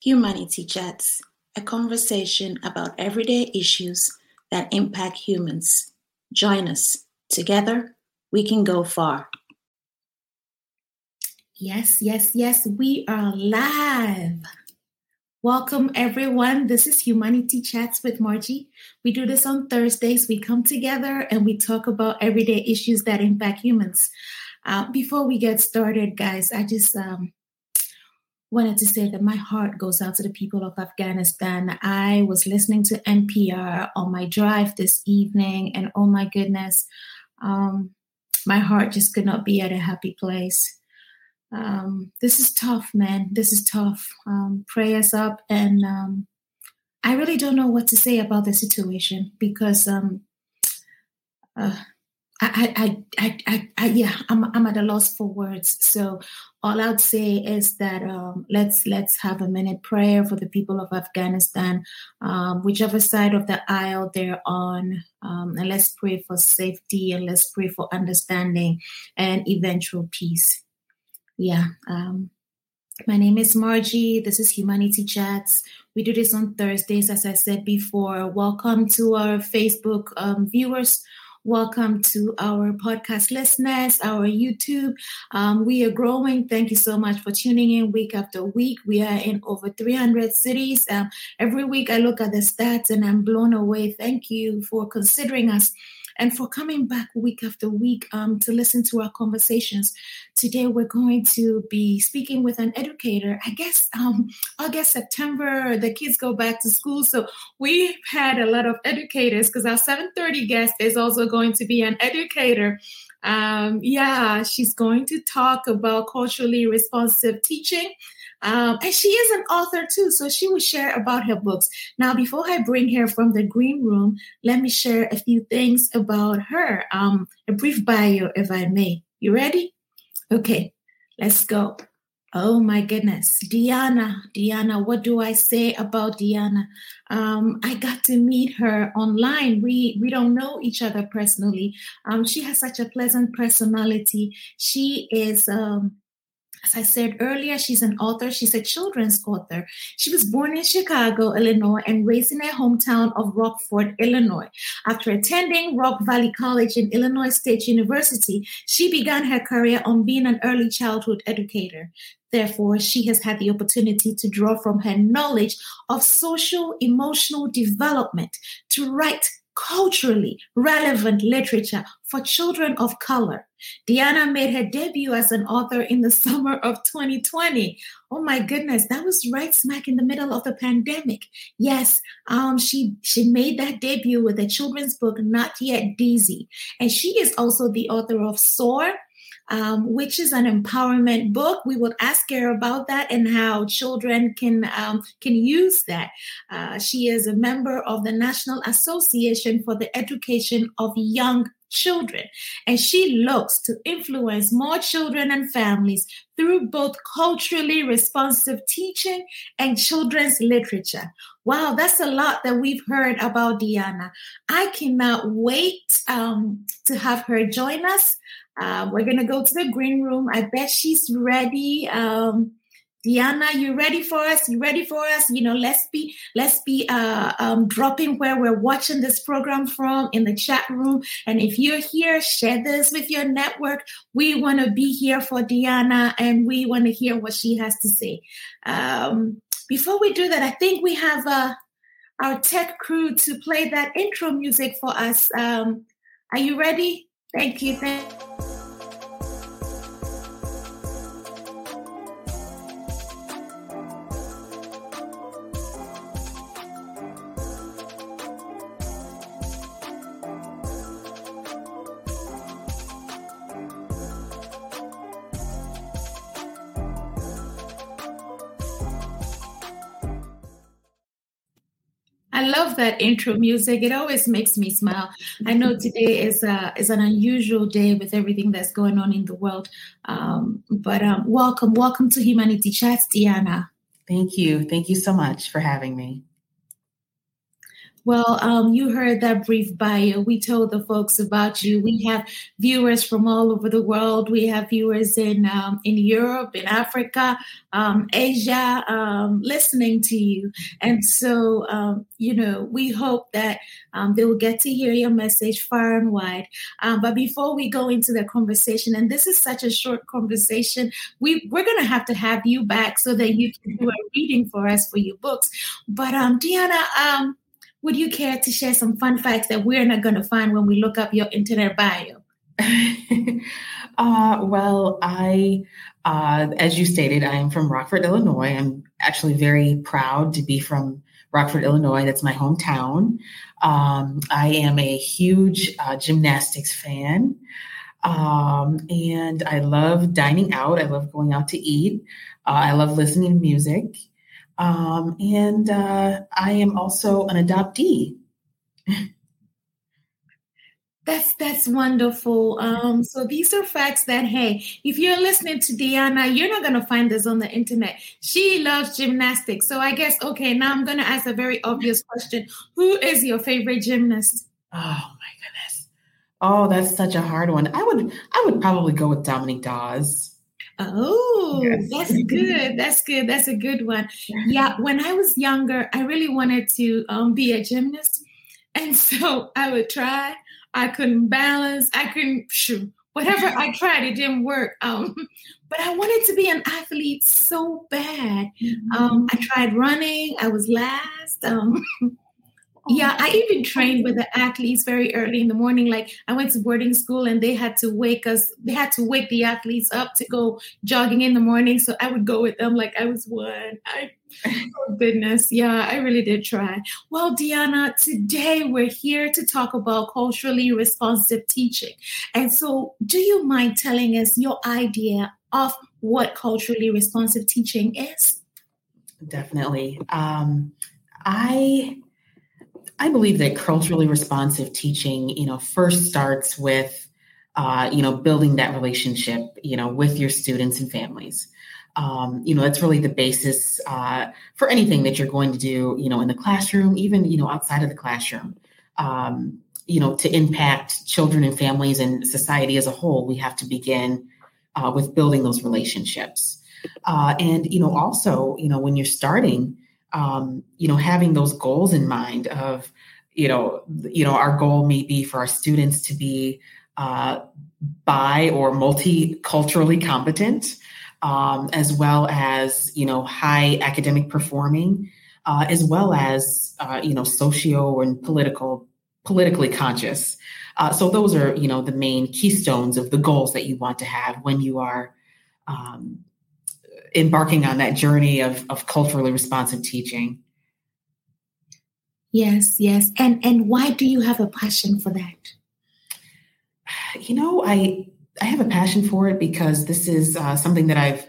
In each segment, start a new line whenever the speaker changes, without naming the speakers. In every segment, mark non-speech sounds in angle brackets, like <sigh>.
Humanity Chats, a conversation about everyday issues that impact humans. Join us. Together, we can go far. Yes, yes, yes, we are live. Welcome, everyone. This is Humanity Chats with Margie. We do this on Thursdays. We come together and we talk about everyday issues that impact humans. Uh, before we get started, guys, I just um, wanted to say that my heart goes out to the people of Afghanistan. I was listening to NPR on my drive this evening, and oh my goodness, um, my heart just could not be at a happy place. Um, this is tough, man. This is tough. Um, prayers up, and um, I really don't know what to say about the situation because um, uh, I, I, I, I, I, yeah, I'm, I'm at a loss for words. So all I'd say is that um, let's let's have a minute prayer for the people of Afghanistan, um, whichever side of the aisle they're on, um, and let's pray for safety and let's pray for understanding and eventual peace. Yeah. Um, my name is Margie. This is Humanity Chats. We do this on Thursdays, as I said before. Welcome to our Facebook um, viewers Welcome to our podcast listeners, our YouTube. Um, we are growing. Thank you so much for tuning in week after week. We are in over 300 cities. Um, every week I look at the stats and I'm blown away. Thank you for considering us and for coming back week after week um, to listen to our conversations. Today, we're going to be speaking with an educator. I guess um, August, September, the kids go back to school. So we've had a lot of educators because our 730 guest is also going to be an educator. Um, yeah, she's going to talk about culturally responsive teaching um, and she is an author too, so she will share about her books. Now, before I bring her from the green room, let me share a few things about her. Um, a brief bio, if I may. You ready? Okay, let's go. Oh my goodness, Diana, Diana, what do I say about Diana? Um, I got to meet her online. We we don't know each other personally. Um, she has such a pleasant personality. She is um, as I said earlier, she's an author. She's a children's author. She was born in Chicago, Illinois, and raised in her hometown of Rockford, Illinois. After attending Rock Valley College and Illinois State University, she began her career on being an early childhood educator. Therefore, she has had the opportunity to draw from her knowledge of social emotional development to write culturally relevant literature for children of color. Diana made her debut as an author in the <laughs> summer of 2020. Oh my goodness, that was right smack in the middle of the pandemic. Yes, um, she she made that debut with a children's book, Not Yet Daisy, and she is also the author of Soar um, which is an empowerment book. We will ask her about that and how children can um, can use that. Uh, she is a member of the National Association for the Education of Young children. And she looks to influence more children and families through both culturally responsive teaching and children's literature. Wow, that's a lot that we've heard about Diana. I cannot wait um, to have her join us. Uh, we're going to go to the green room. I bet she's ready. Um, Diana, you ready for us? You ready for us? You know, let's be let's be uh, um, dropping where we're watching this program from in the chat room. And if you're here, share this with your network. We want to be here for Diana, and we want to hear what she has to say. Um, before we do that, I think we have uh, our tech crew to play that intro music for us. Um, are you ready? Thank you. Thank. I love that intro music. It always makes me smile. I know today is a, is an unusual day with everything that's going on in the world. Um, but um, welcome, welcome to Humanity Chats, Diana.
Thank you. Thank you so much for having me.
Well, um, you heard that brief bio. We told the folks about you. We have viewers from all over the world. We have viewers in um, in Europe, in Africa, um, Asia, um, listening to you. And so, um, you know, we hope that um, they will get to hear your message far and wide. but before we go into the conversation, and this is such a short conversation, we we're going to have to have you back so that you can do a reading for us for your books. But um, Deanna, would you care to share some fun facts that we're not going to find when we look up your internet bio? <laughs>
uh, well, I, uh, as you stated, I am from Rockford, Illinois. I'm actually very proud to be from Rockford, Illinois. That's my hometown. Um, I am a huge uh, gymnastics fan. Um, and I love dining out. I love going out to eat. Uh, I love listening to music. Um, and uh, I am also an adoptee. <laughs>
That's that's wonderful. Um, so these are facts that hey, if you're listening to Deanna, you're not gonna find this on the internet. She loves gymnastics. So I guess okay, now I'm gonna ask a very obvious question. Who is your favorite gymnast?
Oh my goodness. Oh, that's such a hard one. I would I would probably go with Dominique Dawes.
Oh, yes. that's good. That's good. That's a good one. Yeah, <laughs> when I was younger, I really wanted to um, be a gymnast. And <laughs> so I would try. I couldn't balance. I couldn't shoot. Whatever I <laughs> tried, it didn't work. Um, but I wanted to be an athlete so bad. Mm-hmm. Um, I tried running. I was last. Um, yeah, I even trained with the athletes very early in the morning. Like I went to boarding school and they had to wake us, they had to wake the athletes up to go jogging in the morning. So I would go with them like I was one. I oh goodness. Yeah, I really did try. Well, Deanna, today we're here to talk about culturally responsive teaching. And so do you mind telling us your idea of what culturally responsive teaching is?
Definitely. Um, I I believe that culturally responsive teaching, you know, first starts with, uh, you know, building that relationship, you know, with your students and families. Um, you know, that's really the basis uh, for anything that you're going to do, you know, in the classroom, even, you know, outside of the classroom. Um, you know, to impact children and families and society as a whole, we have to begin uh, with building those relationships. Uh, and, you know, also, you know, when you're starting, um, you know, having those goals in mind of, you know, you know, our goal may be for our students to be uh, bi or multiculturally competent, um, as well as you know, high academic performing, uh, as well as uh, you know, socio and political politically conscious. Uh, so those are you know the main keystones of the goals that you want to have when you are um, embarking on that journey of, of culturally responsive teaching.
Yes, yes. And and why do you have a passion for that?
You know, I I have a passion for it because this is uh, something that I've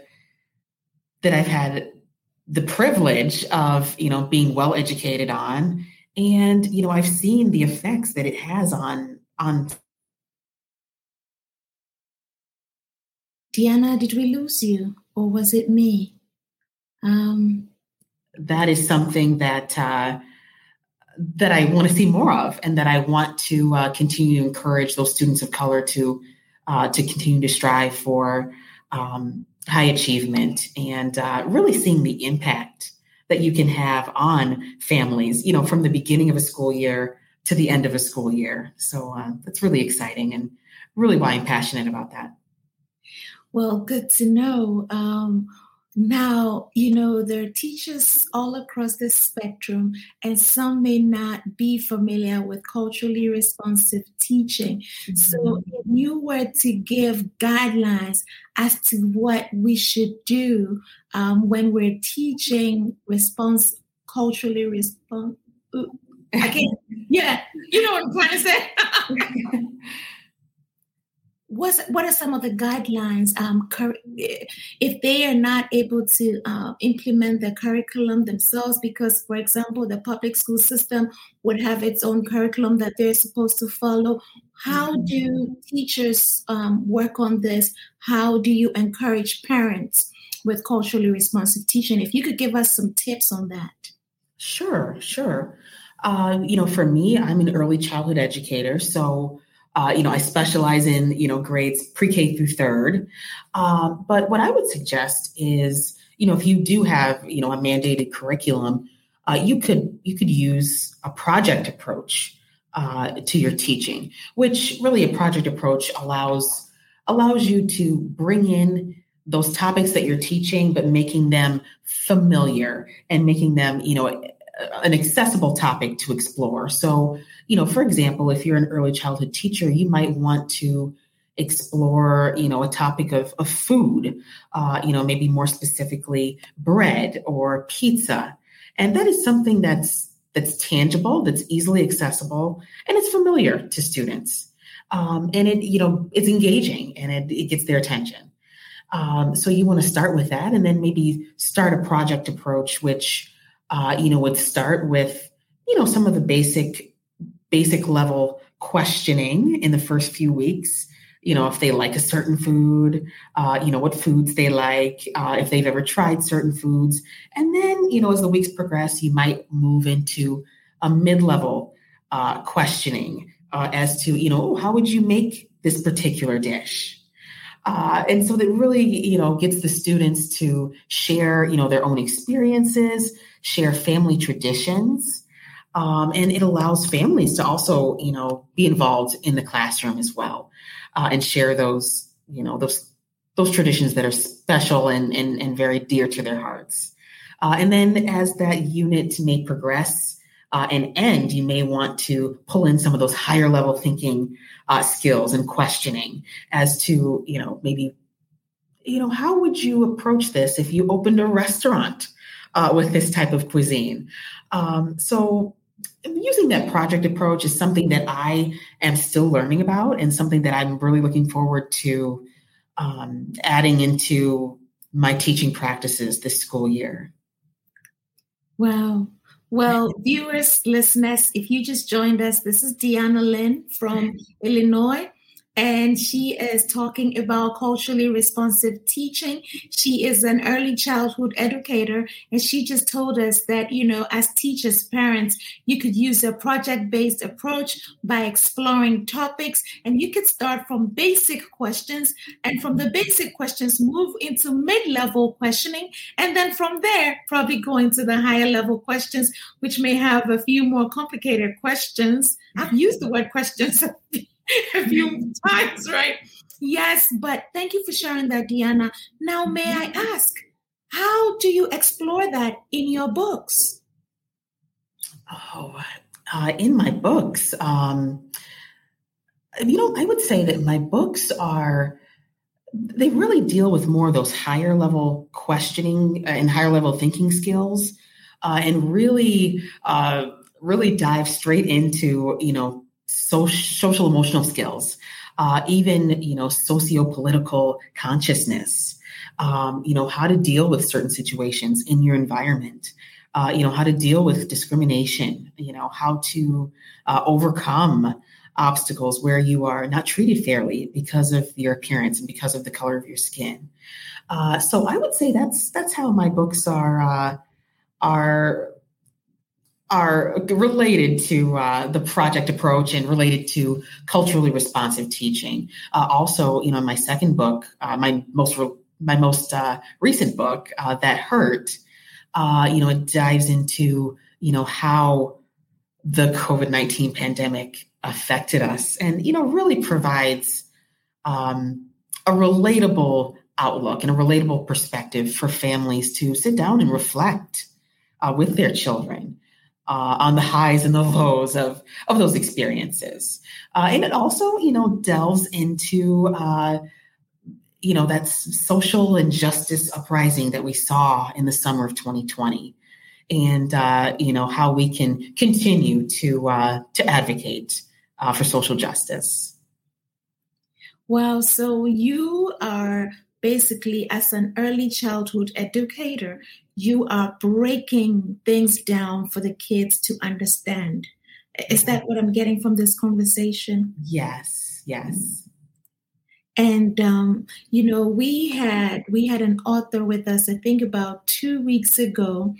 that I've had the privilege of, you know, being well educated on and you know, I've seen the effects that it has on on
Deanna, did we lose you? Or was it me? Um,
that is something that uh, that I want to see more of, and that I want to uh, continue to encourage those students of color to uh, to continue to strive for um, high achievement and uh, really seeing the impact that you can have on families. You know, from the beginning of a school year to the end of a school year. So uh, that's really exciting, and really why I'm passionate about that.
Well, good to know. Um, now, you know, there are teachers all across the spectrum, and some may not be familiar with culturally responsive teaching. Mm-hmm. So, if you were to give guidelines as to what we should do um, when we're teaching response culturally responsive, I can't, <laughs> yeah, you know what I'm trying to say. <laughs> what's, what are some of the guidelines um, cur- if they are not able to uh, implement the curriculum themselves? Because for example the public school system would have its own curriculum that they're supposed to follow. How mm-hmm. do teachers um, work on this? How do you encourage parents with culturally responsive teaching? If you could give us some tips on that.
Sure sure. Uh, you know, for me, I'm an early childhood educator, so uh, you know, I specialize in you know grades pre-K through third. Uh, but what I would suggest is, you know, if you do have you know a mandated curriculum, uh, you could you could use a project approach uh, to your teaching, which really a project approach allows allows you to bring in those topics that you're teaching, but making them familiar and making them, you know, an accessible topic to explore. So, you know, for example, if you're an early childhood teacher, you might want to explore, you know, a topic of, of food, uh, you know, maybe more specifically bread or pizza. And that is something that's that's tangible, that's easily accessible, and it's familiar to students. Um, and it, you know, it's engaging and it, it gets their attention. Um, so you want to start with that, and then maybe start a project approach, which uh, you know would start with you know some of the basic basic level questioning in the first few weeks. You know if they like a certain food uh, you know what foods they like uh, if they've ever tried certain foods. And then you know as the weeks progress you might move into a mid-level uh, questioning uh, as to you know how would you make this particular dish? Uh, and so that really you know gets the students to share you know their own experiences share family traditions um, and it allows families to also you know be involved in the classroom as well uh, and share those you know those those traditions that are special and and, and very dear to their hearts. Uh, and then as that unit may progress uh, and end, you may want to pull in some of those higher level thinking uh, skills and questioning as to, you know, maybe, you know, how would you approach this if you opened a restaurant uh, with this type of cuisine? Um, so, using that project approach is something that I am still learning about and something that I'm really looking forward to um, adding into my teaching practices this school year.
Wow. Well, <laughs> viewers, listeners, if you just joined us, this is Deanna Lynn from Illinois and she is talking about culturally responsive teaching. She is an early childhood educator, and she just told us that, you know, as teachers, parents, you could use a project based approach by exploring topics, and you could start from basic questions, and from the basic questions, move into mid level questioning, and then from there, probably go into the higher level questions, which may have a few more complicated questions. I've used the word questions <laughs> <laughs> a few times, right? Yes, but thank you for sharing that, Deanna. Now, may I ask, how do you explore that in your books?
Oh, uh, in my books, um, you know, I would say that my books are they really deal with more of those higher level questioning and higher level thinking skills, uh, and really, uh, really dive straight into you know social emotional skills, uh, even you know socio-political consciousness. Um, you know how to deal with certain situations in your environment. Uh, you know how to deal with discrimination. You know how to uh, overcome obstacles where you are not treated fairly because of your appearance and because of the color of your skin. Uh, so I would say that's that's how my books are uh, are are related to uh, the project approach and related to culturally responsive teaching. Uh, also, you know, my second book, uh, my most re- my most uh, recent book, uh, that hurt. Uh, you know, it dives into you know how the COVID nineteen pandemic affected us, and you know, really provides um, a relatable outlook and a relatable perspective for families to sit down and reflect with their children uh, on the highs and the lows of, of those experiences. Uh, and it also, you know, delves into, uh, you know, that social injustice uprising that we saw in the summer of 2020 and, uh, you know, how we can continue to, uh, to advocate uh, for social justice.
Well, so you are basically as an early childhood educator, you are breaking things down for the kids to understand. Is that what I'm getting from this conversation?
Yes, yes.
And um, you know, we had we had an author with us, I think about two weeks ago,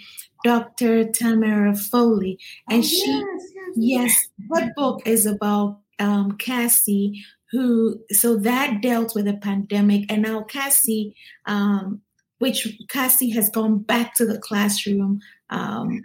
Dr. Tamara Foley. And oh, she, yes, yes, yes, her book is about um, Cassie, who, so that dealt with a pandemic. And now Cassie, um, which Cassie has gone back to the classroom um,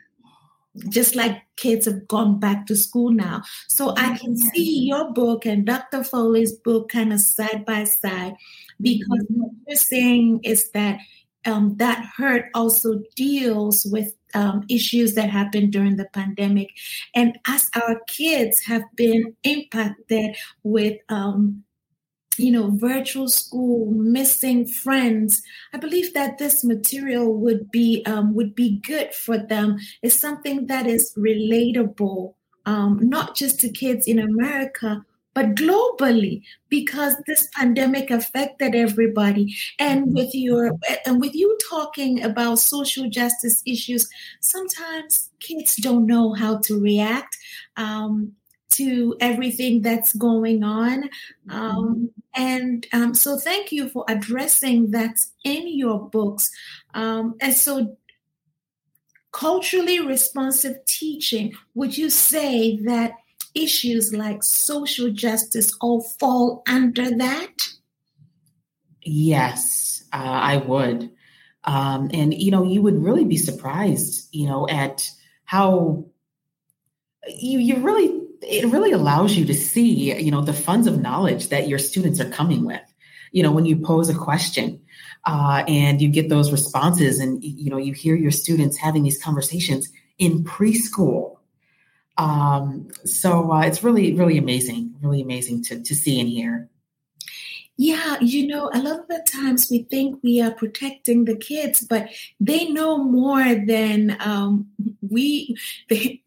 just like kids have gone back to school now. So I can see your book and Dr. Foley's book kind of side by side because mm-hmm. what you're saying is that um, that hurt also deals with um, issues that happened during the pandemic. And as our kids have been impacted with um, you know, virtual school, missing friends. I believe that this material would be um, would be good for them. It's something that is relatable, um, not just to kids in America, but globally, because this pandemic affected everybody. And with your and with you talking about social justice issues, sometimes kids don't know how to react. Um, to everything that's going on. Um, and um, so, thank you for addressing that in your books. Um, and so, culturally responsive teaching, would you say that issues like social justice all fall under that?
Yes, uh, I would. Um, and, you know, you would really be surprised, you know, at how you, you really it really allows you to see, you know, the funds of knowledge that your students are coming with. You know, when you pose a question uh, and you get those responses, and you know, you hear your students having these conversations in preschool. Um, so uh, it's really, really amazing, really amazing to to see and hear.
Yeah, you know, a lot of the times we think we are protecting the kids, but they know more than um, we. <laughs> They,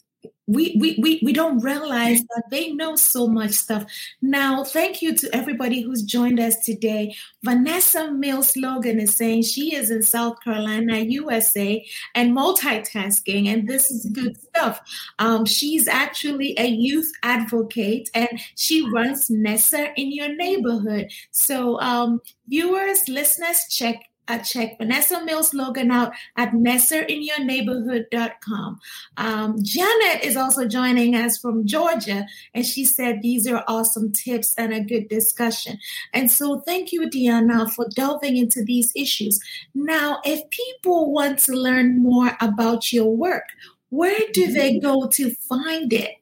we, we, we, we don't realize that they know so much stuff. Now, thank you to everybody who's joined us today. Vanessa Mills Logan is saying she is in South Carolina, USA, and multitasking, and this is good stuff. Um, she's actually a youth advocate and she runs Nessa in your neighborhood. So, um, viewers, listeners, check uh, check Vanessa Mills Logan out at nessainyourneighborhood.com. Um, Janet is also joining us from Georgia, and she said these are awesome tips and a good discussion. And so, thank you, Deanna, for delving into these issues. Now, if people want to learn more about your work, where do they mm-hmm. go to find it?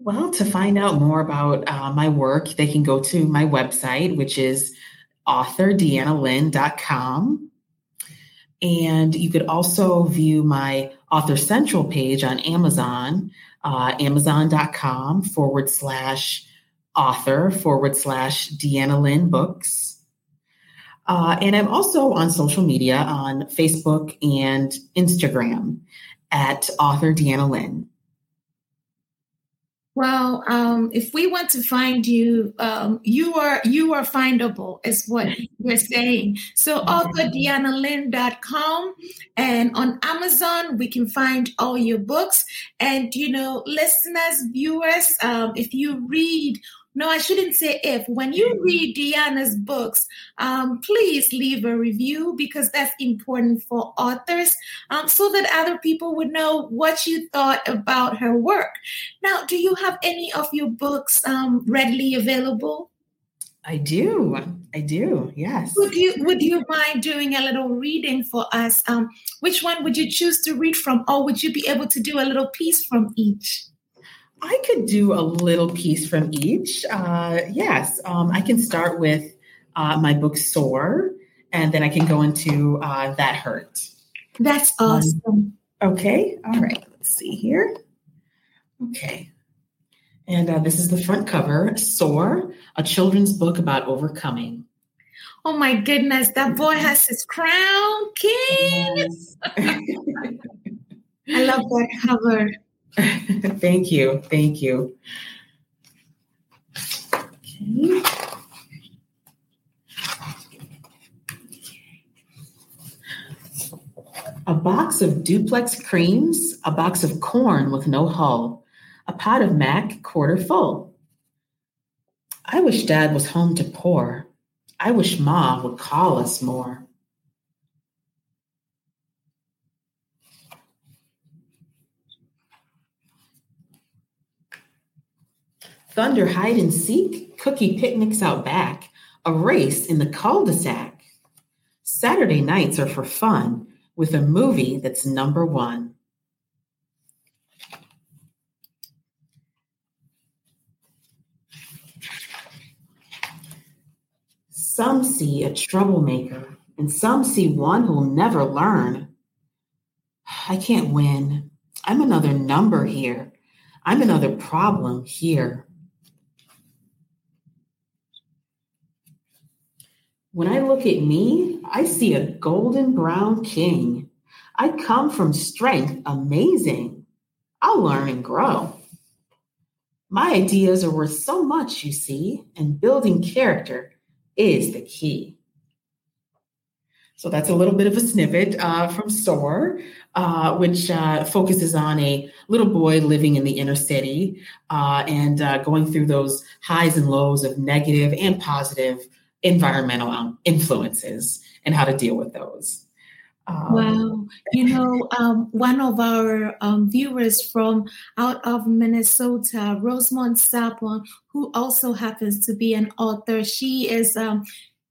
Well, to find out more about uh, my work, they can go to my website, which is authordeannalynn.com. And you could also view my Author Central page on Amazon, uh, amazon.com forward slash author forward slash Deanna Lynn books. Uh, and I'm also on social media on Facebook and Instagram at author Deanna Lynn.
Well, um, if we want to find you, um, you are you are findable, is what we're saying. So authordeannalynn.com and on Amazon we can find all your books. And you know, listeners, viewers, um, if you read no, I shouldn't say if. When you read Deanna's books, um, please leave a review because that's important for authors um, so that other people would know what you thought about her work. Now, do you have any of your books um, readily available?
I do. I do. Yes.
Would you Would you mind doing a little reading for us? Um, which one would you choose to read from, or would you be able to do a little piece from each?
I could do a little piece from each. Uh, yes, um, I can start with uh, my book Soar, and then I can go into uh, That Hurt.
That's um, awesome. Um,
okay, all right, let's see here. Okay. And uh, this is the front cover Soar, a children's book about overcoming.
Oh my goodness, that boy has his crown, king. Yes. <laughs> I love that cover. <laughs>
thank you. Thank you. Okay. A box of duplex creams, a box of corn with no hull, a pot of mac quarter full. I wish dad was home to pour. I wish mom would call us more. Thunder hide and seek, cookie picnics out back, a race in the cul-de-sac. Saturday nights are for fun with a movie that's number one. Some see a troublemaker, and some see one who'll never learn. I can't win. I'm another number here. I'm another problem here. When I look at me, I see a golden brown king. I come from strength amazing. I'll learn and grow. My ideas are worth so much, you see, and building character is the key. So that's a little bit of a snippet uh, from Soar, uh, which uh, focuses on a little boy living in the inner city uh, and uh, going through those highs and lows of negative and positive environmental um, influences and how to deal with those.
Um, wow. You know, um, one of our um, viewers from out of Minnesota, Rosemont Sapon, who also happens to be an author, she is.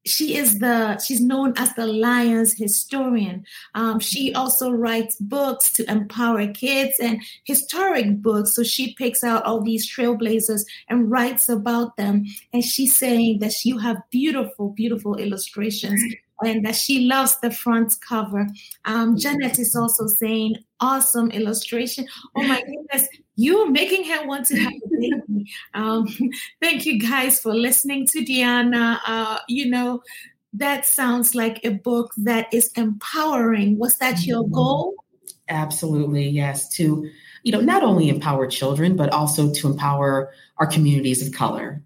She is the she's known as the lions historian. Um, she also writes books to empower kids and historic books. So she picks out all these trailblazers and writes about them. And she's saying that you have beautiful beautiful illustrations and that she loves the front cover. Um, Janet is also saying, awesome illustration. Oh my goodness, you're making her want to have a baby. Um, <laughs> thank you guys for listening to Diana. Uh, you know, that sounds like a book that is empowering. Was that your mm-hmm. goal?
Absolutely, yes. To, you know, not only empower children, but also to empower our communities of color.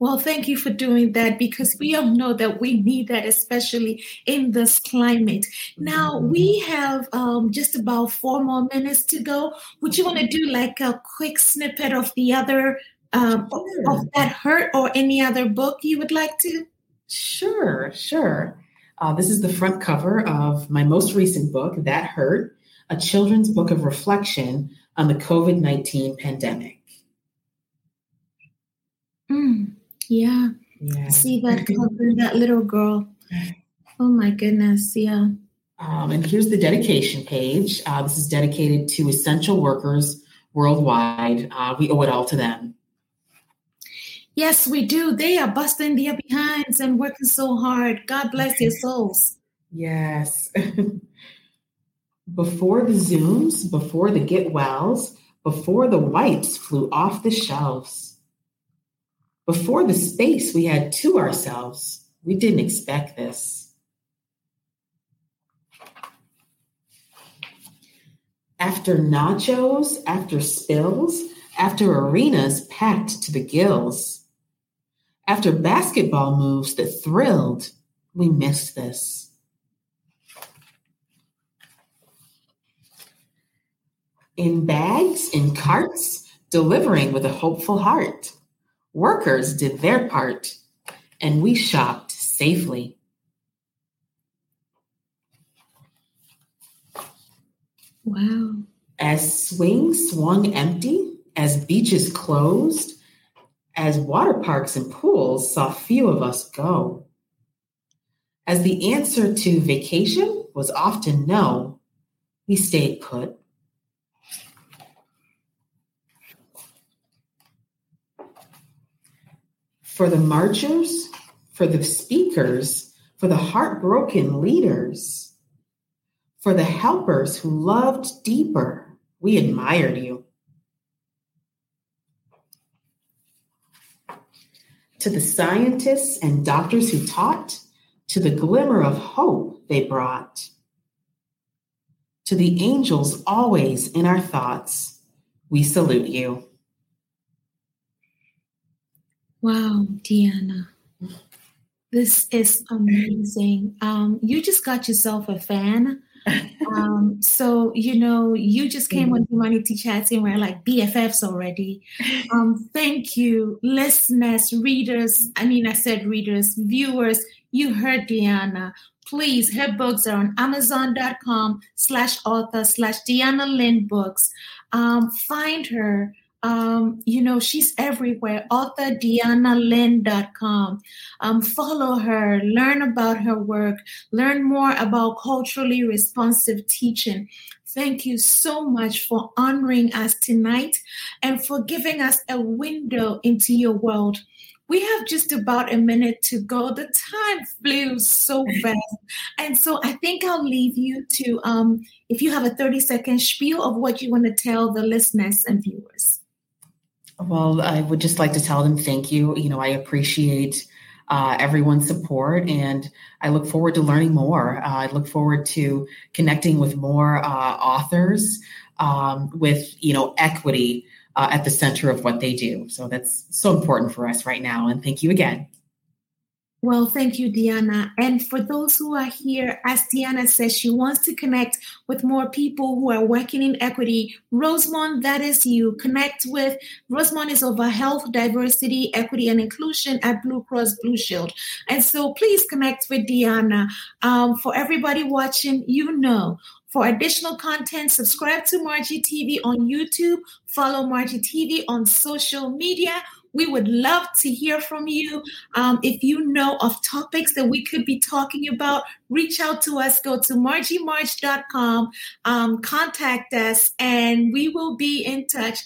Well, thank you for doing that because we all know that we need that, especially in this climate. Now, we have um, just about four more minutes to go. Would you want to do like a quick snippet of the other, um, of that hurt or any other book you would like to?
Sure, sure. Uh, this is the front cover of my most recent book, That Hurt, a children's book of reflection on the COVID 19 pandemic.
Mm. Yeah. Yeah. See that that little girl. Oh my goodness. Yeah.
Um, and here's the dedication page. Uh, this is dedicated to essential workers worldwide. Uh, we owe it all to them.
Yes, we do. They are busting their behinds and working so hard. God bless their souls.
Yes. <laughs> before the Zooms, before the Get Wells, before the wipes flew off the shelves before the space we had to ourselves, we didn't expect this. After nachos, after spills, after arenas packed to the gills, after basketball moves that thrilled, we missed this. In bags, in carts, delivering with a hopeful heart. Workers did their part, and we shopped safely.
Wow.
As swings swung empty, as beaches closed, as water parks and pools saw few of us go. As the answer to vacation was often no, we stayed put. For the marchers, for the speakers, for the heartbroken leaders, for the helpers who loved deeper. We admired you. To the scientists and doctors who taught, to the glimmer of hope they brought. To the angels always in our thoughts, we salute you.
Wow, Deanna. This is amazing. Um, you just got yourself a fan. Um, so you know, you just came on Humanity Chats and we're like BFFs already. Um, thank you, listeners, readers. I mean, I said readers, viewers. You heard Deanna. Please, her books are on Amazon.com slash author slash Deanna Lynn Books. Um, find her Um, you know, she's everywhere. AuthorDianaLynn.com. Um, follow her, learn about her work, learn more about culturally responsive teaching. Thank you so much for honoring us tonight and for giving us a window into your world. We have just about a minute to go. The time flew so fast. And so I think I'll leave you to, um, if you have a 30 second spiel of what you want to tell the listeners and viewers.
Well, I would just like to tell them thank you. You know, I appreciate uh, everyone's support, and I look forward to learning more. Uh, I look forward to connecting with more uh, authors um, with you know equity uh, at the center of what they do. So that's so important for us right now. And thank you again.
Well, thank you, Diana. And for those who are here, as Diana says, she wants to connect with more people who are working in equity. Rosemont, that is you. Connect with Rosemont is over health, diversity, equity, and inclusion at Blue Cross Blue Shield. And so please connect with Diana. Um, for everybody watching, you know for additional content, subscribe to Margie TV on YouTube, follow Margie TV on social media. We would love to hear from you. Um, if you know of topics that we could be talking about, reach out to us. Go to margiemarch.com, um, contact us, and we will be in touch.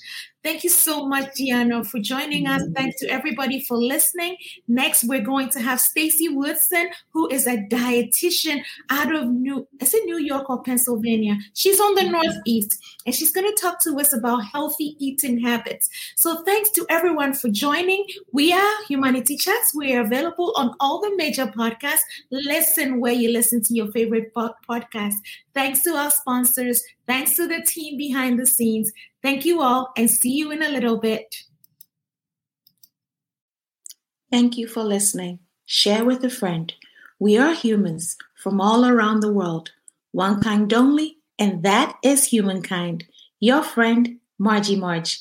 Thank you so much, Deanna, for joining us. Mm-hmm. Thanks to everybody for listening. Next, we're going to have Stacy Woodson, who is a dietitian out of New, is it New York or Pennsylvania? She's on the mm-hmm. Northeast, and she's going to talk to us about healthy eating habits. So thanks to everyone for joining. We are Humanity Chats. We are available on all the major podcasts. Listen where you listen to your favorite podcast. Thanks to our sponsors. Thanks to the team behind the scenes. Thank you all and see you in a little bit.
Thank you for listening. Share with a friend. We are humans from all around the world, one kind only, and that is humankind. Your friend, Margie Marge.